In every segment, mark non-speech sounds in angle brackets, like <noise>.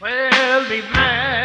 Well, Emmanuel,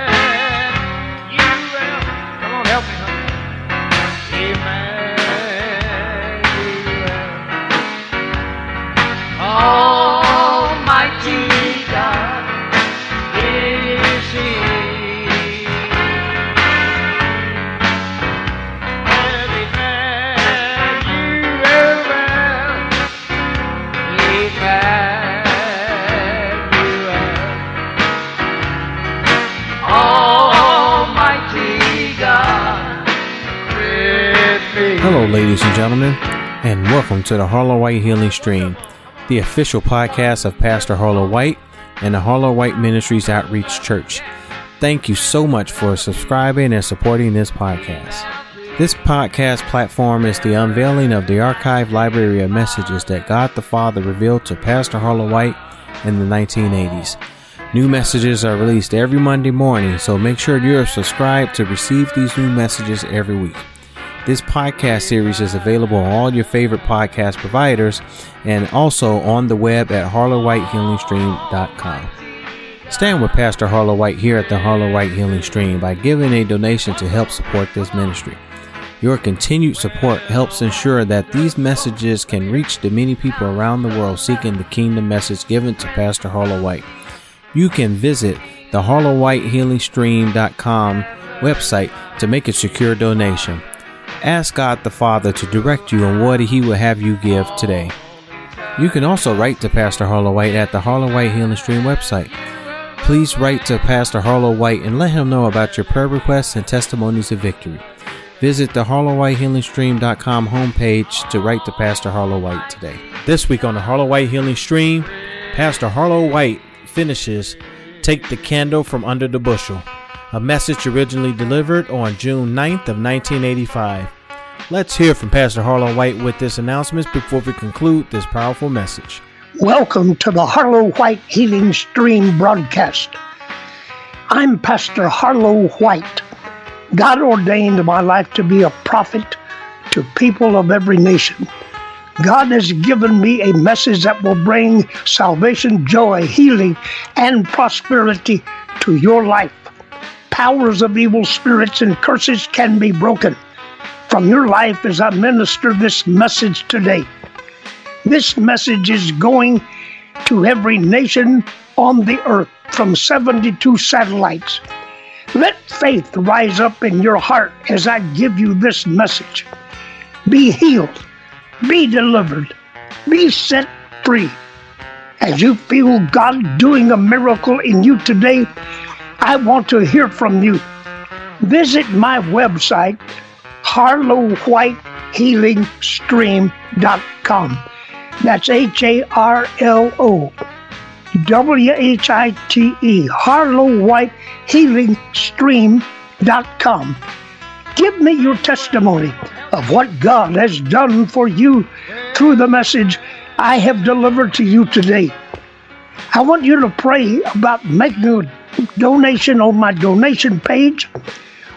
gentlemen, and welcome to the Harlow White Healing Stream, the official podcast of Pastor Harlow White and the Harlow White Ministries Outreach Church. Thank you so much for subscribing and supporting this podcast. This podcast platform is the unveiling of the archive library of messages that God the Father revealed to Pastor Harlow White in the 1980s. New messages are released every Monday morning, so make sure you're subscribed to receive these new messages every week. This podcast series is available on all your favorite podcast providers and also on the web at harlowwhitehealingstream.com. Stand with Pastor Harlow White here at the Harlow White Healing Stream by giving a donation to help support this ministry. Your continued support helps ensure that these messages can reach the many people around the world seeking the kingdom message given to Pastor Harlow White. You can visit the harlowwhitehealingstream.com website to make a secure donation. Ask God the Father to direct you on what He will have you give today. You can also write to Pastor Harlow White at the Harlow White Healing Stream website. Please write to Pastor Harlow White and let him know about your prayer requests and testimonies of victory. Visit the harlowwhitehealingstream.com homepage to write to Pastor Harlow White today. This week on the Harlow White Healing Stream, Pastor Harlow White finishes Take the Candle from Under the Bushel, a message originally delivered on June 9th of 1985. Let's hear from Pastor Harlow White with this announcement before we conclude this powerful message. Welcome to the Harlow White Healing Stream broadcast. I'm Pastor Harlow White. God ordained my life to be a prophet to people of every nation. God has given me a message that will bring salvation, joy, healing, and prosperity to your life. Powers of evil spirits and curses can be broken from your life as I minister this message today. This message is going to every nation on the earth from 72 satellites. Let faith rise up in your heart as I give you this message. Be healed, be delivered, be set free. As you feel God doing a miracle in you today, I want to hear from you. Visit my website, harlowwhitehealingstream.com. That's H A R L O W H I T E, harlowwhitehealingstream.com. Give me your testimony of what God has done for you through the message I have delivered to you today. I want you to pray about making a donation on my donation page,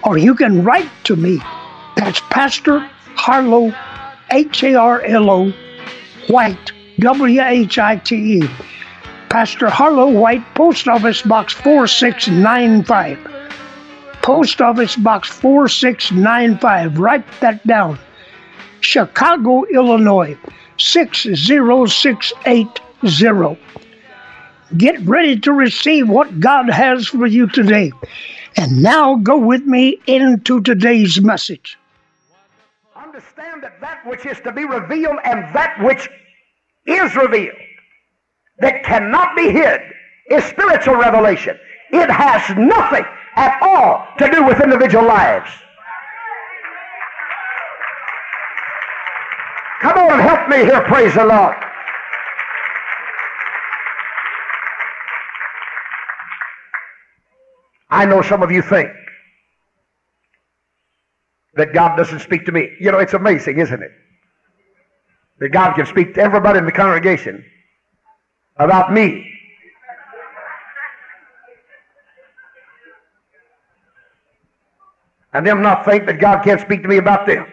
or you can write to me. That's Pastor Harlow, H A R L O, White, W H I T E. Pastor Harlow White, Post Office Box 4695. Post Office Box 4695. Write that down. Chicago, Illinois 60680. Get ready to receive what God has for you today. And now go with me into today's message. Understand that that which is to be revealed and that which is revealed that cannot be hid is spiritual revelation. It has nothing at all to do with individual lives. Come on help me here, praise the Lord. I know some of you think that God doesn't speak to me. You know, it's amazing, isn't it? That God can speak to everybody in the congregation about me. And them not think that God can't speak to me about them.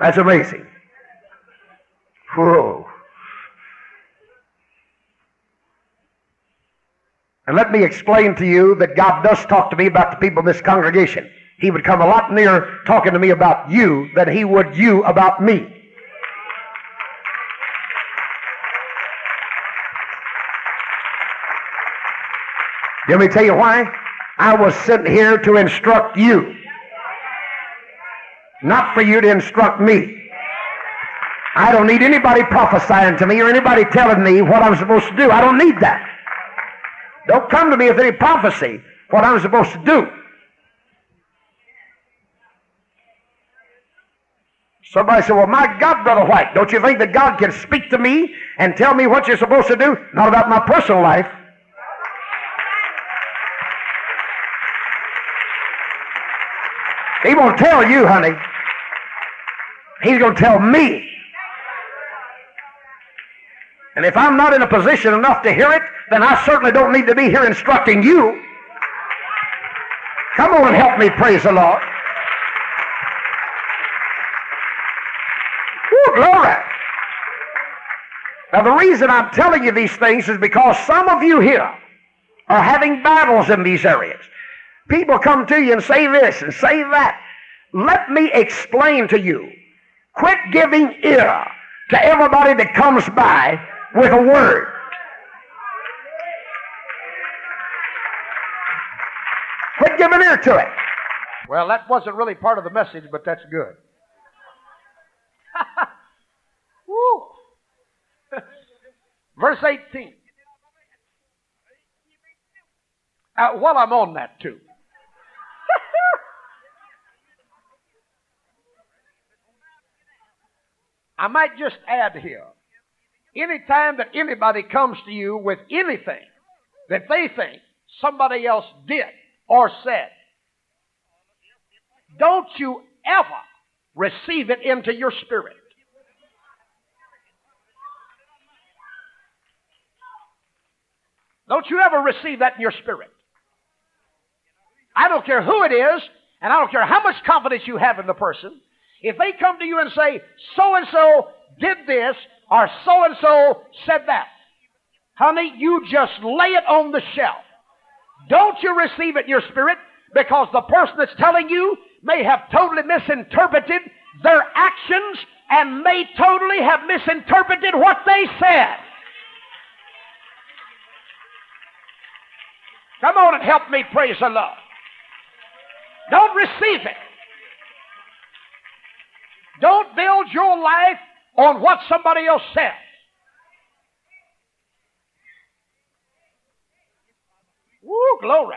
That's amazing. Whoa. And let me explain to you that God does talk to me about the people in this congregation. He would come a lot nearer talking to me about you than he would you about me. Let me tell you why. I was sent here to instruct you, not for you to instruct me. I don't need anybody prophesying to me or anybody telling me what I'm supposed to do. I don't need that. Don't come to me with any prophecy what I'm supposed to do. Somebody said, Well, my God, Brother White, don't you think that God can speak to me and tell me what you're supposed to do? Not about my personal life. He won't tell you, honey. He's going to tell me. And if I'm not in a position enough to hear it, then I certainly don't need to be here instructing you. Come on and help me praise the Lord. Woo, glory. Now, the reason I'm telling you these things is because some of you here are having battles in these areas. People come to you and say this and say that. Let me explain to you. Quit giving ear to everybody that comes by with a word. Quit giving ear to it. Well, that wasn't really part of the message, but that's good. <laughs> Verse 18. Uh, while I'm on that, too. <laughs> I might just add here anytime that anybody comes to you with anything that they think somebody else did or said, don't you ever receive it into your spirit. Don't you ever receive that in your spirit. I don't care who it is, and I don't care how much confidence you have in the person. If they come to you and say, so and so did this, or so and so said that, honey, you just lay it on the shelf. Don't you receive it in your spirit because the person that's telling you may have totally misinterpreted their actions and may totally have misinterpreted what they said. Come on and help me praise the Lord. Don't receive it. Don't build your life on what somebody else says. Woo, glory.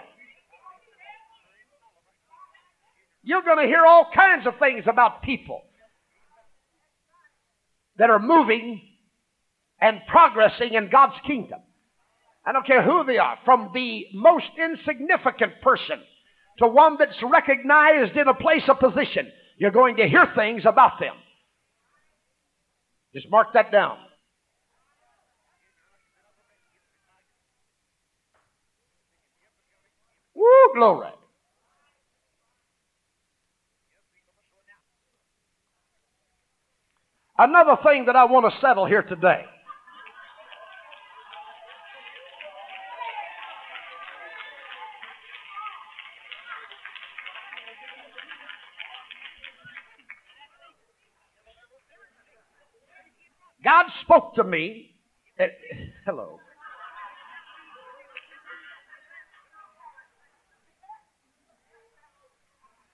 You're going to hear all kinds of things about people that are moving and progressing in God's kingdom. I don't care who they are, from the most insignificant person to one that's recognized in a place of position. You're going to hear things about them. Just mark that down. Woo, glory. Another thing that I want to settle here today. Spoke to me. eh, hello.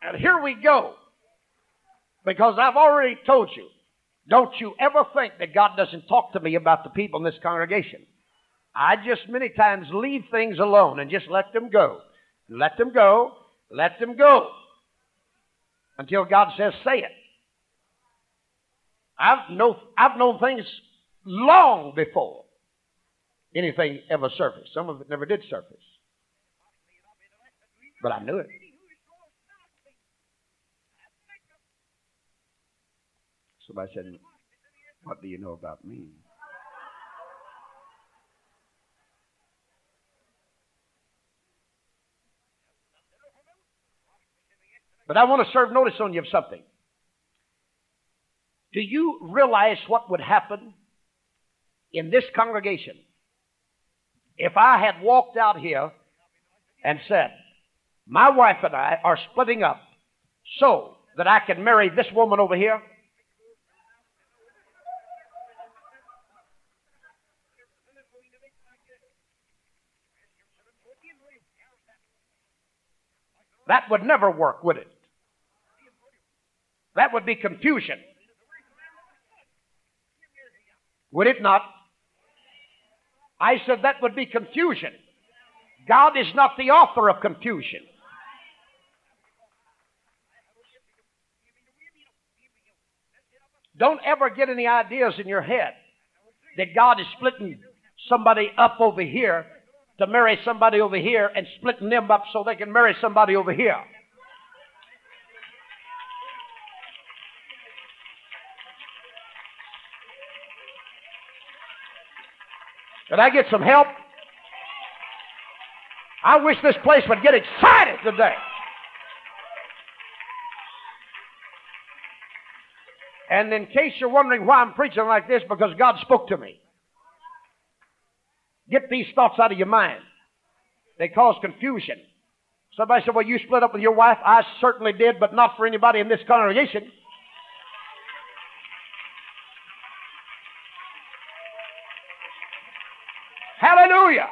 And here we go. Because I've already told you, don't you ever think that God doesn't talk to me about the people in this congregation. I just many times leave things alone and just let them go. Let them go. Let them go. Until God says, say it. I've, know, I've known things long before anything ever surfaced. Some of it never did surface. But I knew it. Somebody said, What do you know about me? But I want to serve notice on you of something. Do you realize what would happen in this congregation if I had walked out here and said, My wife and I are splitting up so that I can marry this woman over here, that would never work, would it? That would be confusion. Would it not? I said that would be confusion. God is not the author of confusion. Don't ever get any ideas in your head that God is splitting somebody up over here to marry somebody over here and splitting them up so they can marry somebody over here. Can I get some help? I wish this place would get excited today. And in case you're wondering why I'm preaching like this, because God spoke to me. Get these thoughts out of your mind. They cause confusion. Somebody said, Well, you split up with your wife. I certainly did, but not for anybody in this congregation. Hallelujah.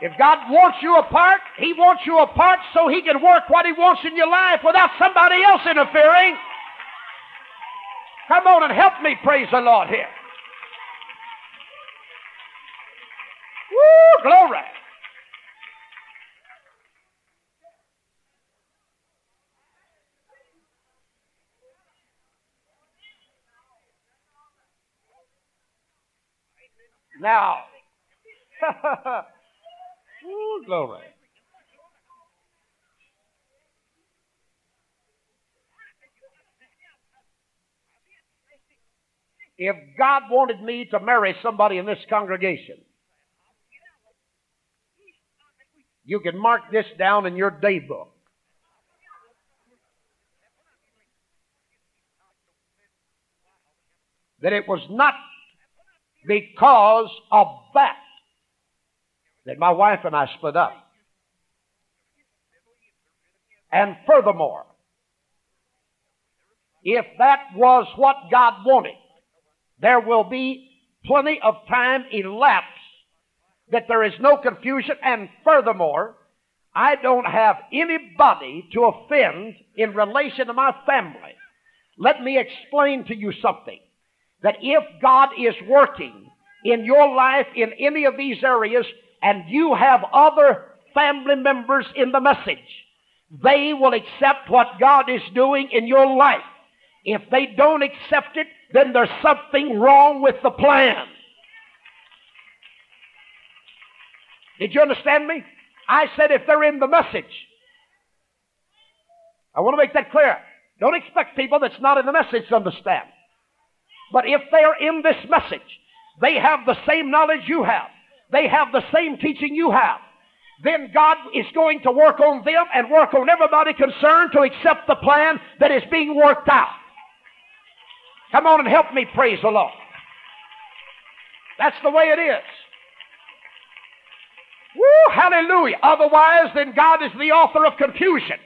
If God wants you apart, He wants you apart so He can work what He wants in your life without somebody else interfering. Come on and help me praise the Lord here. Woo, glory. Now, <laughs> Ooh, glory. If God wanted me to marry somebody in this congregation, you can mark this down in your day book. That it was not because of that that my wife and I split up. And furthermore, if that was what God wanted, there will be plenty of time elapsed that there is no confusion. And furthermore, I don't have anybody to offend in relation to my family. Let me explain to you something. That if God is working in your life in any of these areas and you have other family members in the message, they will accept what God is doing in your life. If they don't accept it, then there's something wrong with the plan. Did you understand me? I said if they're in the message. I want to make that clear. Don't expect people that's not in the message to understand. But if they are in this message, they have the same knowledge you have. They have the same teaching you have. Then God is going to work on them and work on everybody concerned to accept the plan that is being worked out. Come on and help me praise the Lord. That's the way it is. Woo, hallelujah. Otherwise, then God is the author of confusion.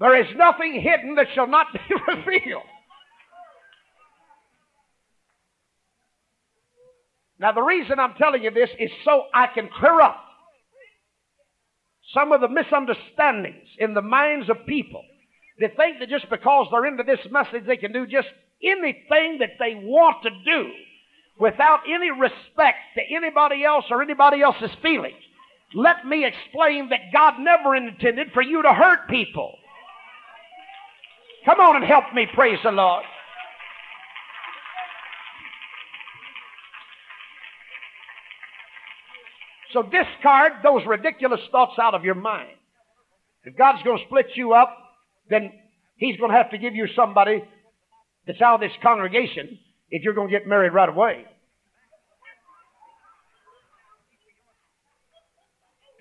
There is nothing hidden that shall not <laughs> be revealed. Now, the reason I'm telling you this is so I can clear up some of the misunderstandings in the minds of people that think that just because they're into this message, they can do just anything that they want to do without any respect to anybody else or anybody else's feelings. Let me explain that God never intended for you to hurt people. Come on and help me, praise the Lord. So discard those ridiculous thoughts out of your mind. If God's going to split you up, then He's going to have to give you somebody that's out of this congregation if you're going to get married right away.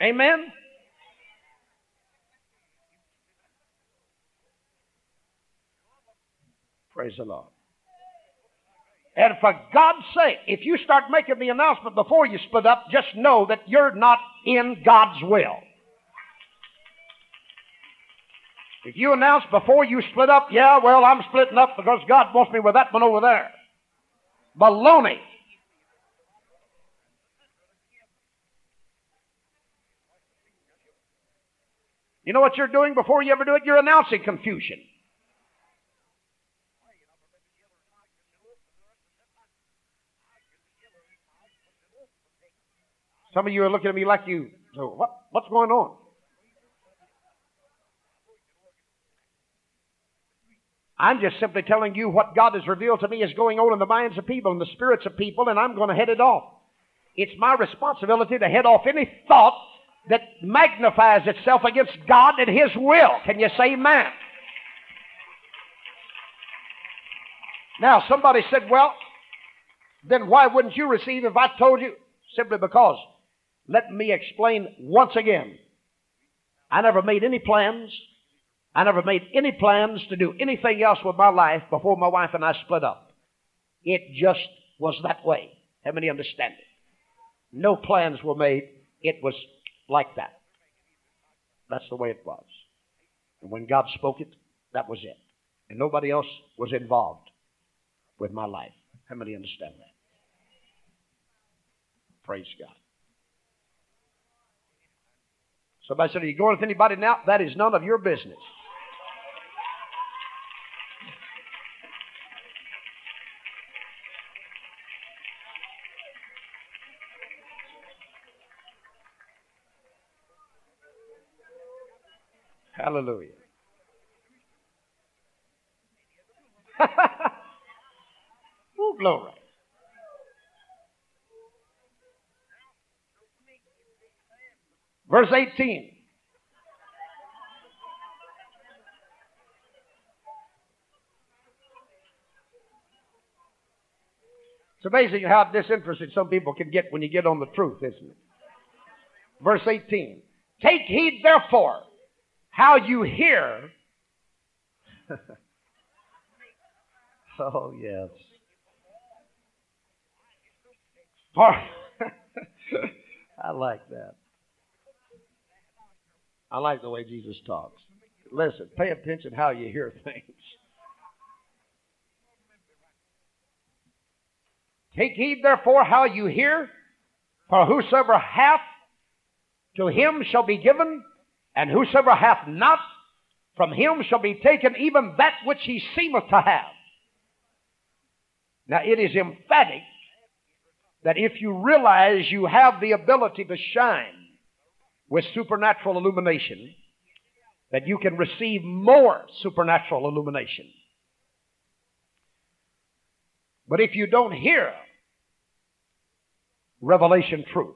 Amen? Praise the Lord. And for God's sake, if you start making the announcement before you split up, just know that you're not in God's will. If you announce before you split up, yeah, well, I'm splitting up because God wants me with that one over there. Baloney. You know what you're doing before you ever do it? You're announcing confusion. Some of you are looking at me like you, so what, what's going on? I'm just simply telling you what God has revealed to me is going on in the minds of people and the spirits of people, and I'm going to head it off. It's my responsibility to head off any thought that magnifies itself against God and His will. Can you say amen? Now, somebody said, well, then why wouldn't you receive if I told you? Simply because, let me explain once again. I never made any plans I never made any plans to do anything else with my life before my wife and I split up. It just was that way. How many understand it? No plans were made. It was like that. That's the way it was. And when God spoke it, that was it. And nobody else was involved with my life. How many understand that? Praise God. Somebody said, Are you going with anybody now? That is none of your business. Hallelujah. <laughs> Glory. Verse 18. It's amazing how disinterested some people can get when you get on the truth, isn't it? Verse 18. Take heed therefore how you hear. <laughs> oh, yes. For, <laughs> I like that. I like the way Jesus talks. Listen, pay attention how you hear things. Take heed therefore how you hear, for whosoever hath, to him shall be given, and whosoever hath not, from him shall be taken even that which he seemeth to have. Now it is emphatic that if you realize you have the ability to shine with supernatural illumination, that you can receive more supernatural illumination. But if you don't hear revelation truth,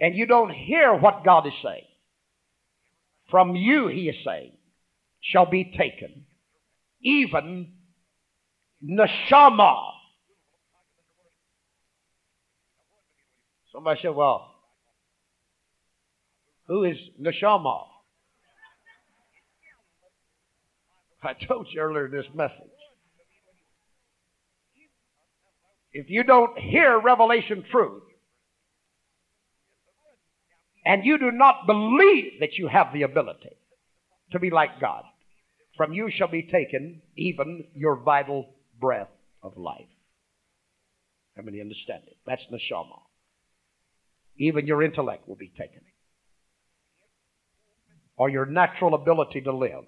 and you don't hear what God is saying, from you, he is saying, shall be taken, even neshama. Somebody said, well, who is neshama? I told you earlier in this message. If you don't hear revelation truth, and you do not believe that you have the ability to be like God, from you shall be taken even your vital breath of life. How many understand it? That's neshama. Even your intellect will be taken. Or your natural ability to live.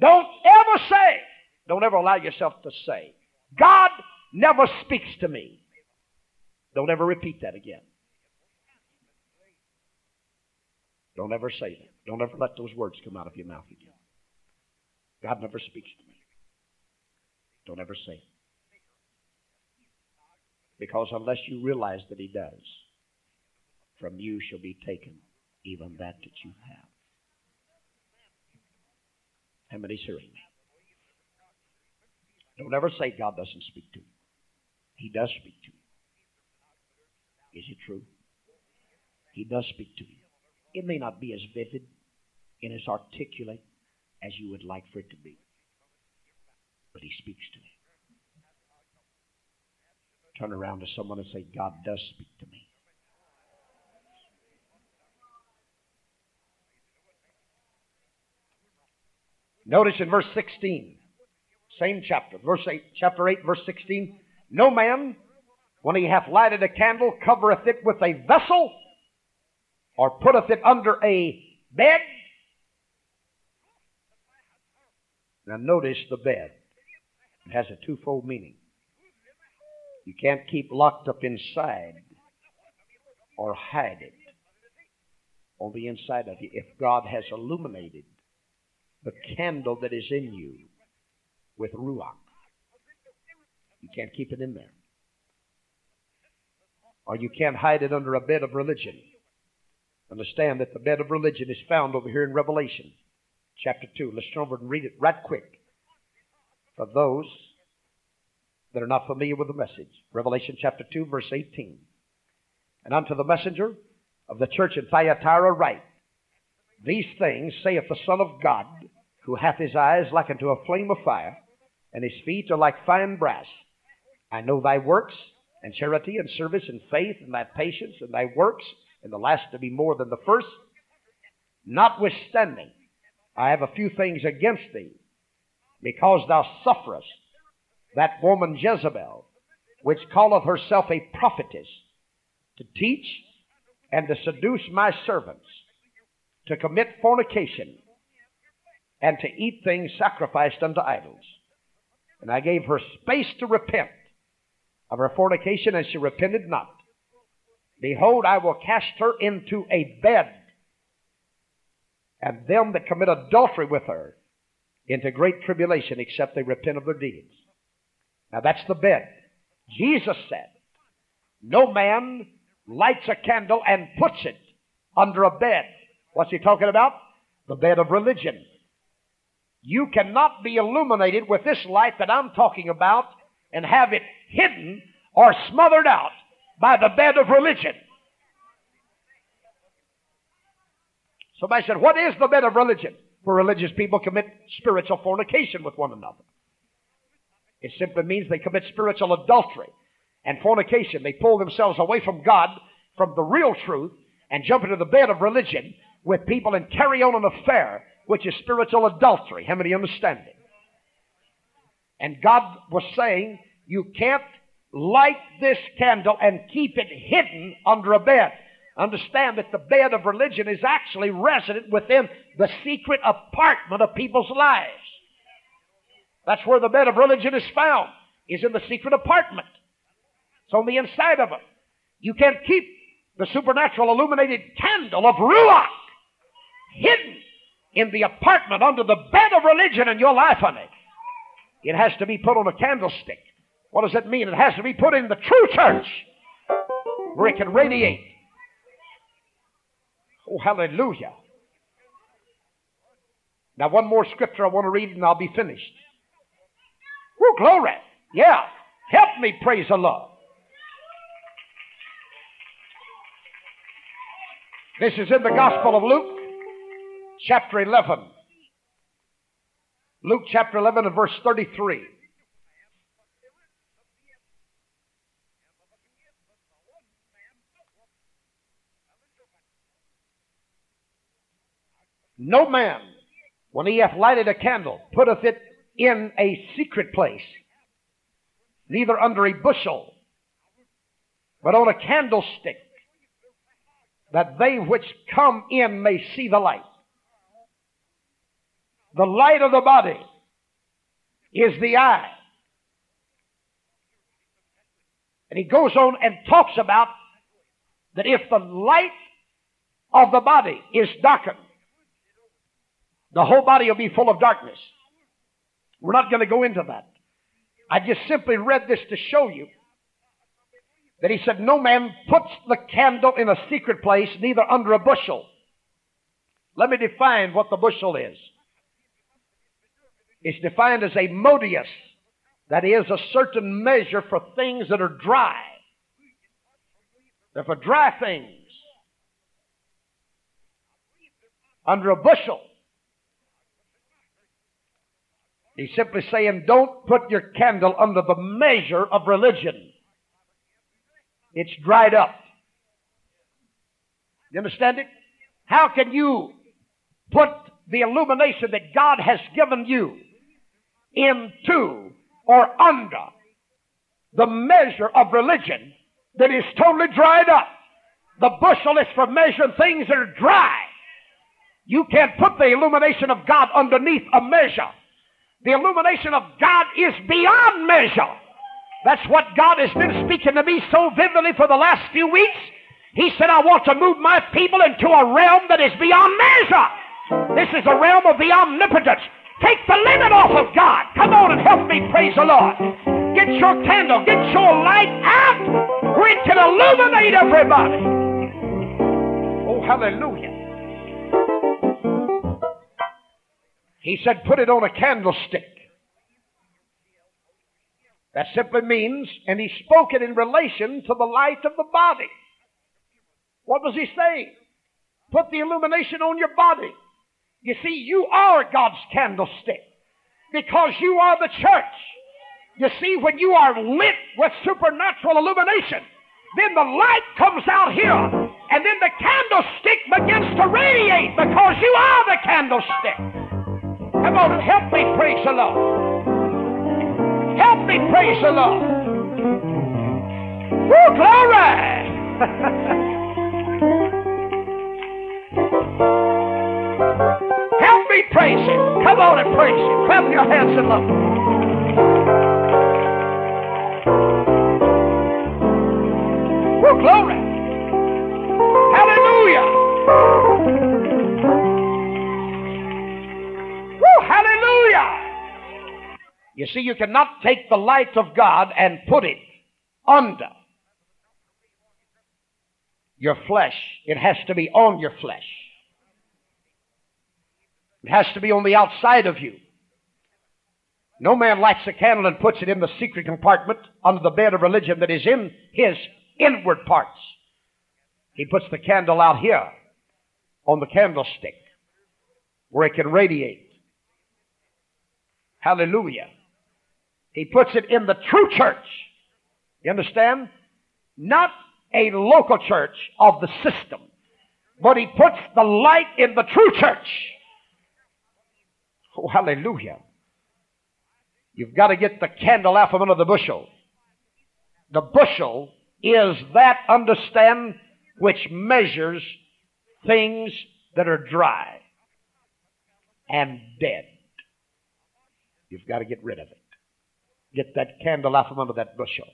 Don't ever say, don't ever allow yourself to say, God never speaks to me. Don't ever repeat that again. Don't ever say that. Don't ever let those words come out of your mouth again. God never speaks to me. Don't ever say it. Because unless you realize that He does, from you shall be taken even that that you have. How he's hearing me? Don't ever say God doesn't speak to you. He does speak to you. Is it true? He does speak to you. It may not be as vivid and as articulate as you would like for it to be. but He speaks to me. Turn around to someone and say, God does speak to me. Notice in verse 16, same chapter, verse 8, chapter 8, verse 16. No man, when he hath lighted a candle, covereth it with a vessel, or putteth it under a bed. Now notice the bed. It has a twofold meaning. You can't keep locked up inside or hide it on the inside of you if God has illuminated the candle that is in you with Ruach. You can't keep it in there. Or you can't hide it under a bed of religion. Understand that the bed of religion is found over here in Revelation chapter 2. Let's turn over and read it right quick for those that are not familiar with the message. Revelation chapter 2, verse 18. And unto the messenger of the church in Thyatira write, These things saith the Son of God, who hath his eyes like unto a flame of fire, and his feet are like fine brass. I know thy works, and charity, and service, and faith, and thy patience, and thy works, and the last to be more than the first. Notwithstanding, I have a few things against thee, because thou sufferest that woman Jezebel, which calleth herself a prophetess, to teach and to seduce my servants, to commit fornication, and to eat things sacrificed unto idols. And I gave her space to repent of her fornication, and she repented not. Behold, I will cast her into a bed, and them that commit adultery with her into great tribulation, except they repent of their deeds. Now that's the bed. Jesus said, No man lights a candle and puts it under a bed. What's he talking about? The bed of religion. You cannot be illuminated with this light that I'm talking about and have it hidden or smothered out by the bed of religion. Somebody said, What is the bed of religion? Where religious people commit spiritual fornication with one another. It simply means they commit spiritual adultery and fornication. They pull themselves away from God, from the real truth, and jump into the bed of religion with people and carry on an affair which is spiritual adultery. How many understand it? And God was saying, you can't light this candle and keep it hidden under a bed. Understand that the bed of religion is actually resident within the secret apartment of people's lives. That's where the bed of religion is found, is in the secret apartment. It's on the inside of it. You can't keep the supernatural illuminated candle of Ruach hidden in the apartment under the bed of religion in your life, honey. It It has to be put on a candlestick. What does that mean? It has to be put in the true church where it can radiate. Oh, hallelujah. Now, one more scripture I want to read and I'll be finished. Woo, glory. Yeah. Help me, praise the Lord. This is in the Gospel of Luke chapter 11. Luke chapter 11 and verse 33. No man, when he hath lighted a candle, putteth it in a secret place, neither under a bushel, but on a candlestick, that they which come in may see the light. The light of the body is the eye. And he goes on and talks about that if the light of the body is darkened, the whole body will be full of darkness. We're not going to go into that. I just simply read this to show you that he said, No man puts the candle in a secret place, neither under a bushel. Let me define what the bushel is. It's defined as a modius, that is, a certain measure for things that are dry. They're for dry things. Under a bushel He's simply saying, don't put your candle under the measure of religion. It's dried up. You understand it? How can you put the illumination that God has given you into or under the measure of religion that is totally dried up? The bushel is for measuring things that are dry. You can't put the illumination of God underneath a measure. The illumination of God is beyond measure. That's what God has been speaking to me so vividly for the last few weeks. He said, I want to move my people into a realm that is beyond measure. This is a realm of the omnipotence. Take the limit off of God. Come on and help me praise the Lord. Get your candle, get your light out where it can illuminate everybody. Oh, hallelujah. He said, put it on a candlestick. That simply means, and he spoke it in relation to the light of the body. What was he saying? Put the illumination on your body. You see, you are God's candlestick because you are the church. You see, when you are lit with supernatural illumination, then the light comes out here, and then the candlestick begins to radiate because you are the candlestick. Come on help me praise the Lord. Help me praise the Lord. Woo, glory! <laughs> praise Him. Come on and praise Him. Clap your hands and love. Woo, glory. Hallelujah. Woo, hallelujah. You see, you cannot take the light of God and put it under your flesh. It has to be on your flesh. It has to be on the outside of you. No man lights a candle and puts it in the secret compartment under the bed of religion that is in his inward parts. He puts the candle out here on the candlestick where it can radiate. Hallelujah. He puts it in the true church. You understand? Not a local church of the system, but he puts the light in the true church. Oh, hallelujah. You've got to get the candle out from under the bushel. The bushel is that, understand, which measures things that are dry and dead. You've got to get rid of it. Get that candle out from under that bushel.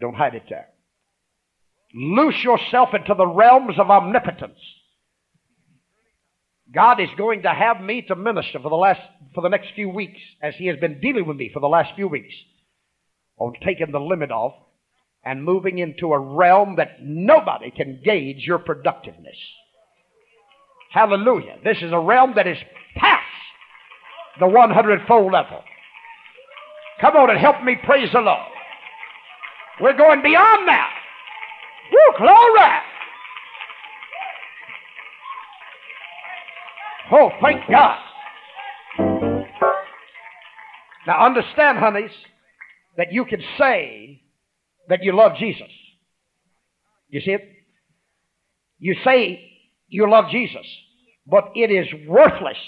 Don't hide it there. Loose yourself into the realms of omnipotence. God is going to have me to minister for the last for the next few weeks, as He has been dealing with me for the last few weeks, on taking the limit off and moving into a realm that nobody can gauge your productiveness. Hallelujah. This is a realm that is past the 100 fold level. Come on and help me praise the Lord. We're going beyond that. Woo, glory! Oh, thank God. Now understand, honeys, that you can say that you love Jesus. You see it? You say you love Jesus, but it is worthless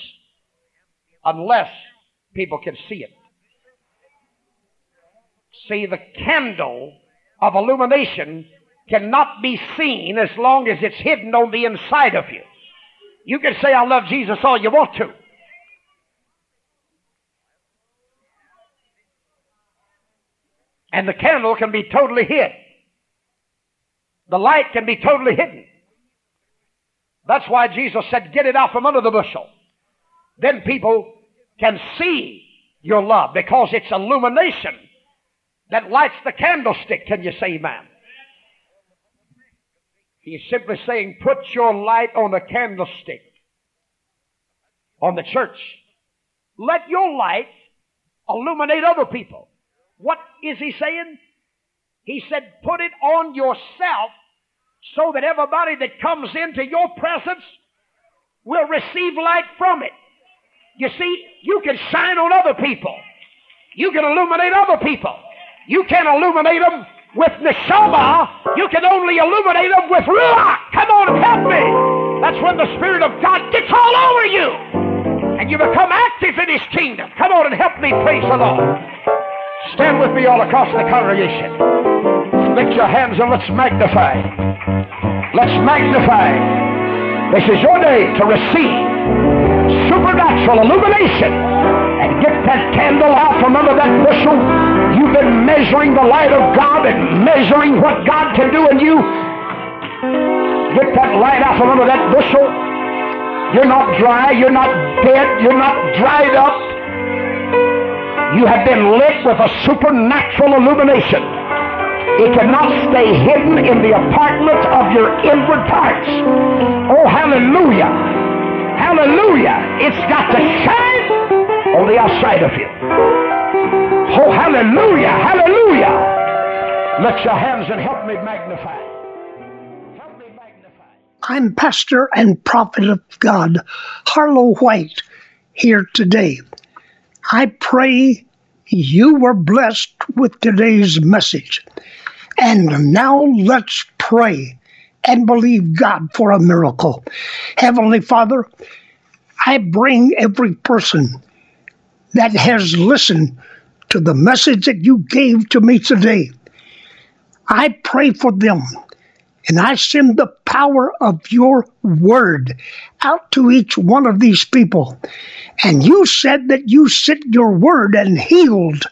unless people can see it. See, the candle of illumination cannot be seen as long as it's hidden on the inside of you. You can say, I love Jesus all you want to. And the candle can be totally hid. The light can be totally hidden. That's why Jesus said, Get it out from under the bushel. Then people can see your love because it's illumination that lights the candlestick. Can you say amen? He's simply saying, put your light on a candlestick on the church. Let your light illuminate other people. What is he saying? He said, put it on yourself so that everybody that comes into your presence will receive light from it. You see, you can shine on other people. You can illuminate other people. You can illuminate them with neshama. You can only illuminate them with ruach. Come on, help me. That's when the Spirit of God gets all over you. And you become active in His kingdom. Come on and help me praise the Lord. Stand with me all across the congregation. Lift your hands and let's magnify. Let's magnify. This is your day to receive supernatural illumination and get that candle out from under that bushel. You've been measuring the light of God and measuring what God can do in you. Get that light out from under that bushel. You're not dry. You're not dead. You're not dried up. You have been lit with a supernatural illumination. It cannot stay hidden in the apartment of your inward parts. Oh, hallelujah. Hallelujah. It's got to shine on the outside of you. Oh, hallelujah. Hallelujah. Lift your hands and help me magnify. Help me magnify. I'm pastor and prophet of God, Harlow White, here today. I pray you were blessed with today's message. And now let's pray and believe God for a miracle. Heavenly Father, I bring every person that has listened to the message that you gave to me today. I pray for them and I send the power of your word out to each one of these people. And you said that you sent your word and healed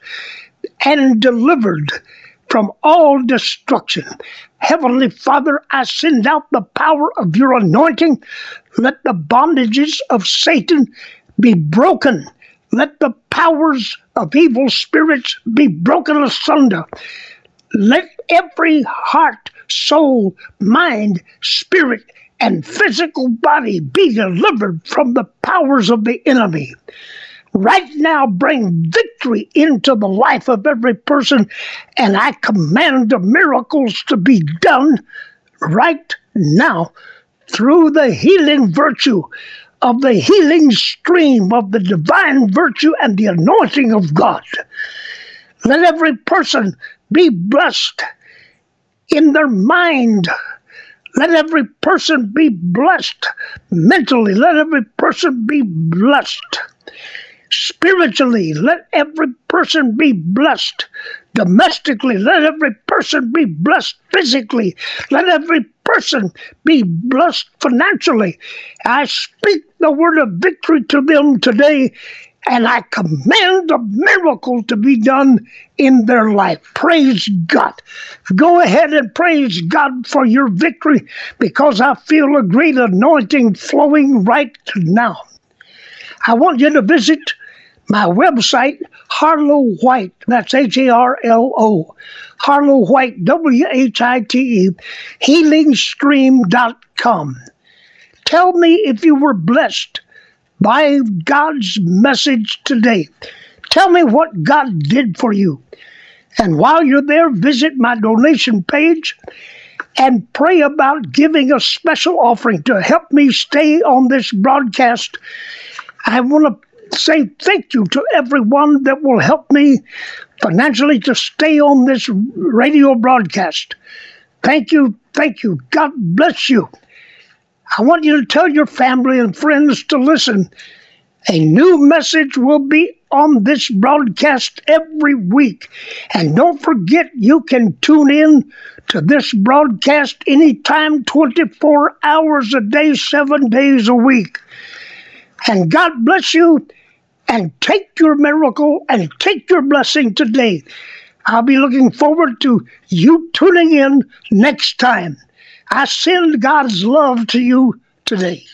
and delivered from all destruction. Heavenly Father, I send out the power of your anointing. Let the bondages of Satan be broken. Let the powers of evil spirits be broken asunder. Let every heart, soul, mind, spirit, and physical body be delivered from the powers of the enemy. Right now, bring victory into the life of every person, and I command the miracles to be done right now through the healing virtue of the healing stream of the divine virtue and the anointing of God. Let every person be blessed in their mind. Let every person be blessed mentally. Let every person be blessed spiritually. Let every person be blessed domestically. Let every person be blessed physically. Let every person be blessed financially. I speak the word of victory to them today and I command a miracle to be done in their life. Praise God. Go ahead and praise God for your victory because I feel a great anointing flowing right now. I want you to visit my website, Harlow White. That's H A R L O. Harlow White, W H I T E, healingstream.com. Tell me if you were blessed by God's message today. Tell me what God did for you. And while you're there, visit my donation page and pray about giving a special offering to help me stay on this broadcast. I want to say thank you to everyone that will help me financially to stay on this radio broadcast. Thank you. Thank you. God bless you. I want you to tell your family and friends to listen. A new message will be on this broadcast every week. And don't forget, you can tune in to this broadcast anytime, 24 hours a day, seven days a week. And God bless you and take your miracle and take your blessing today. I'll be looking forward to you tuning in next time. I send God's love to you today.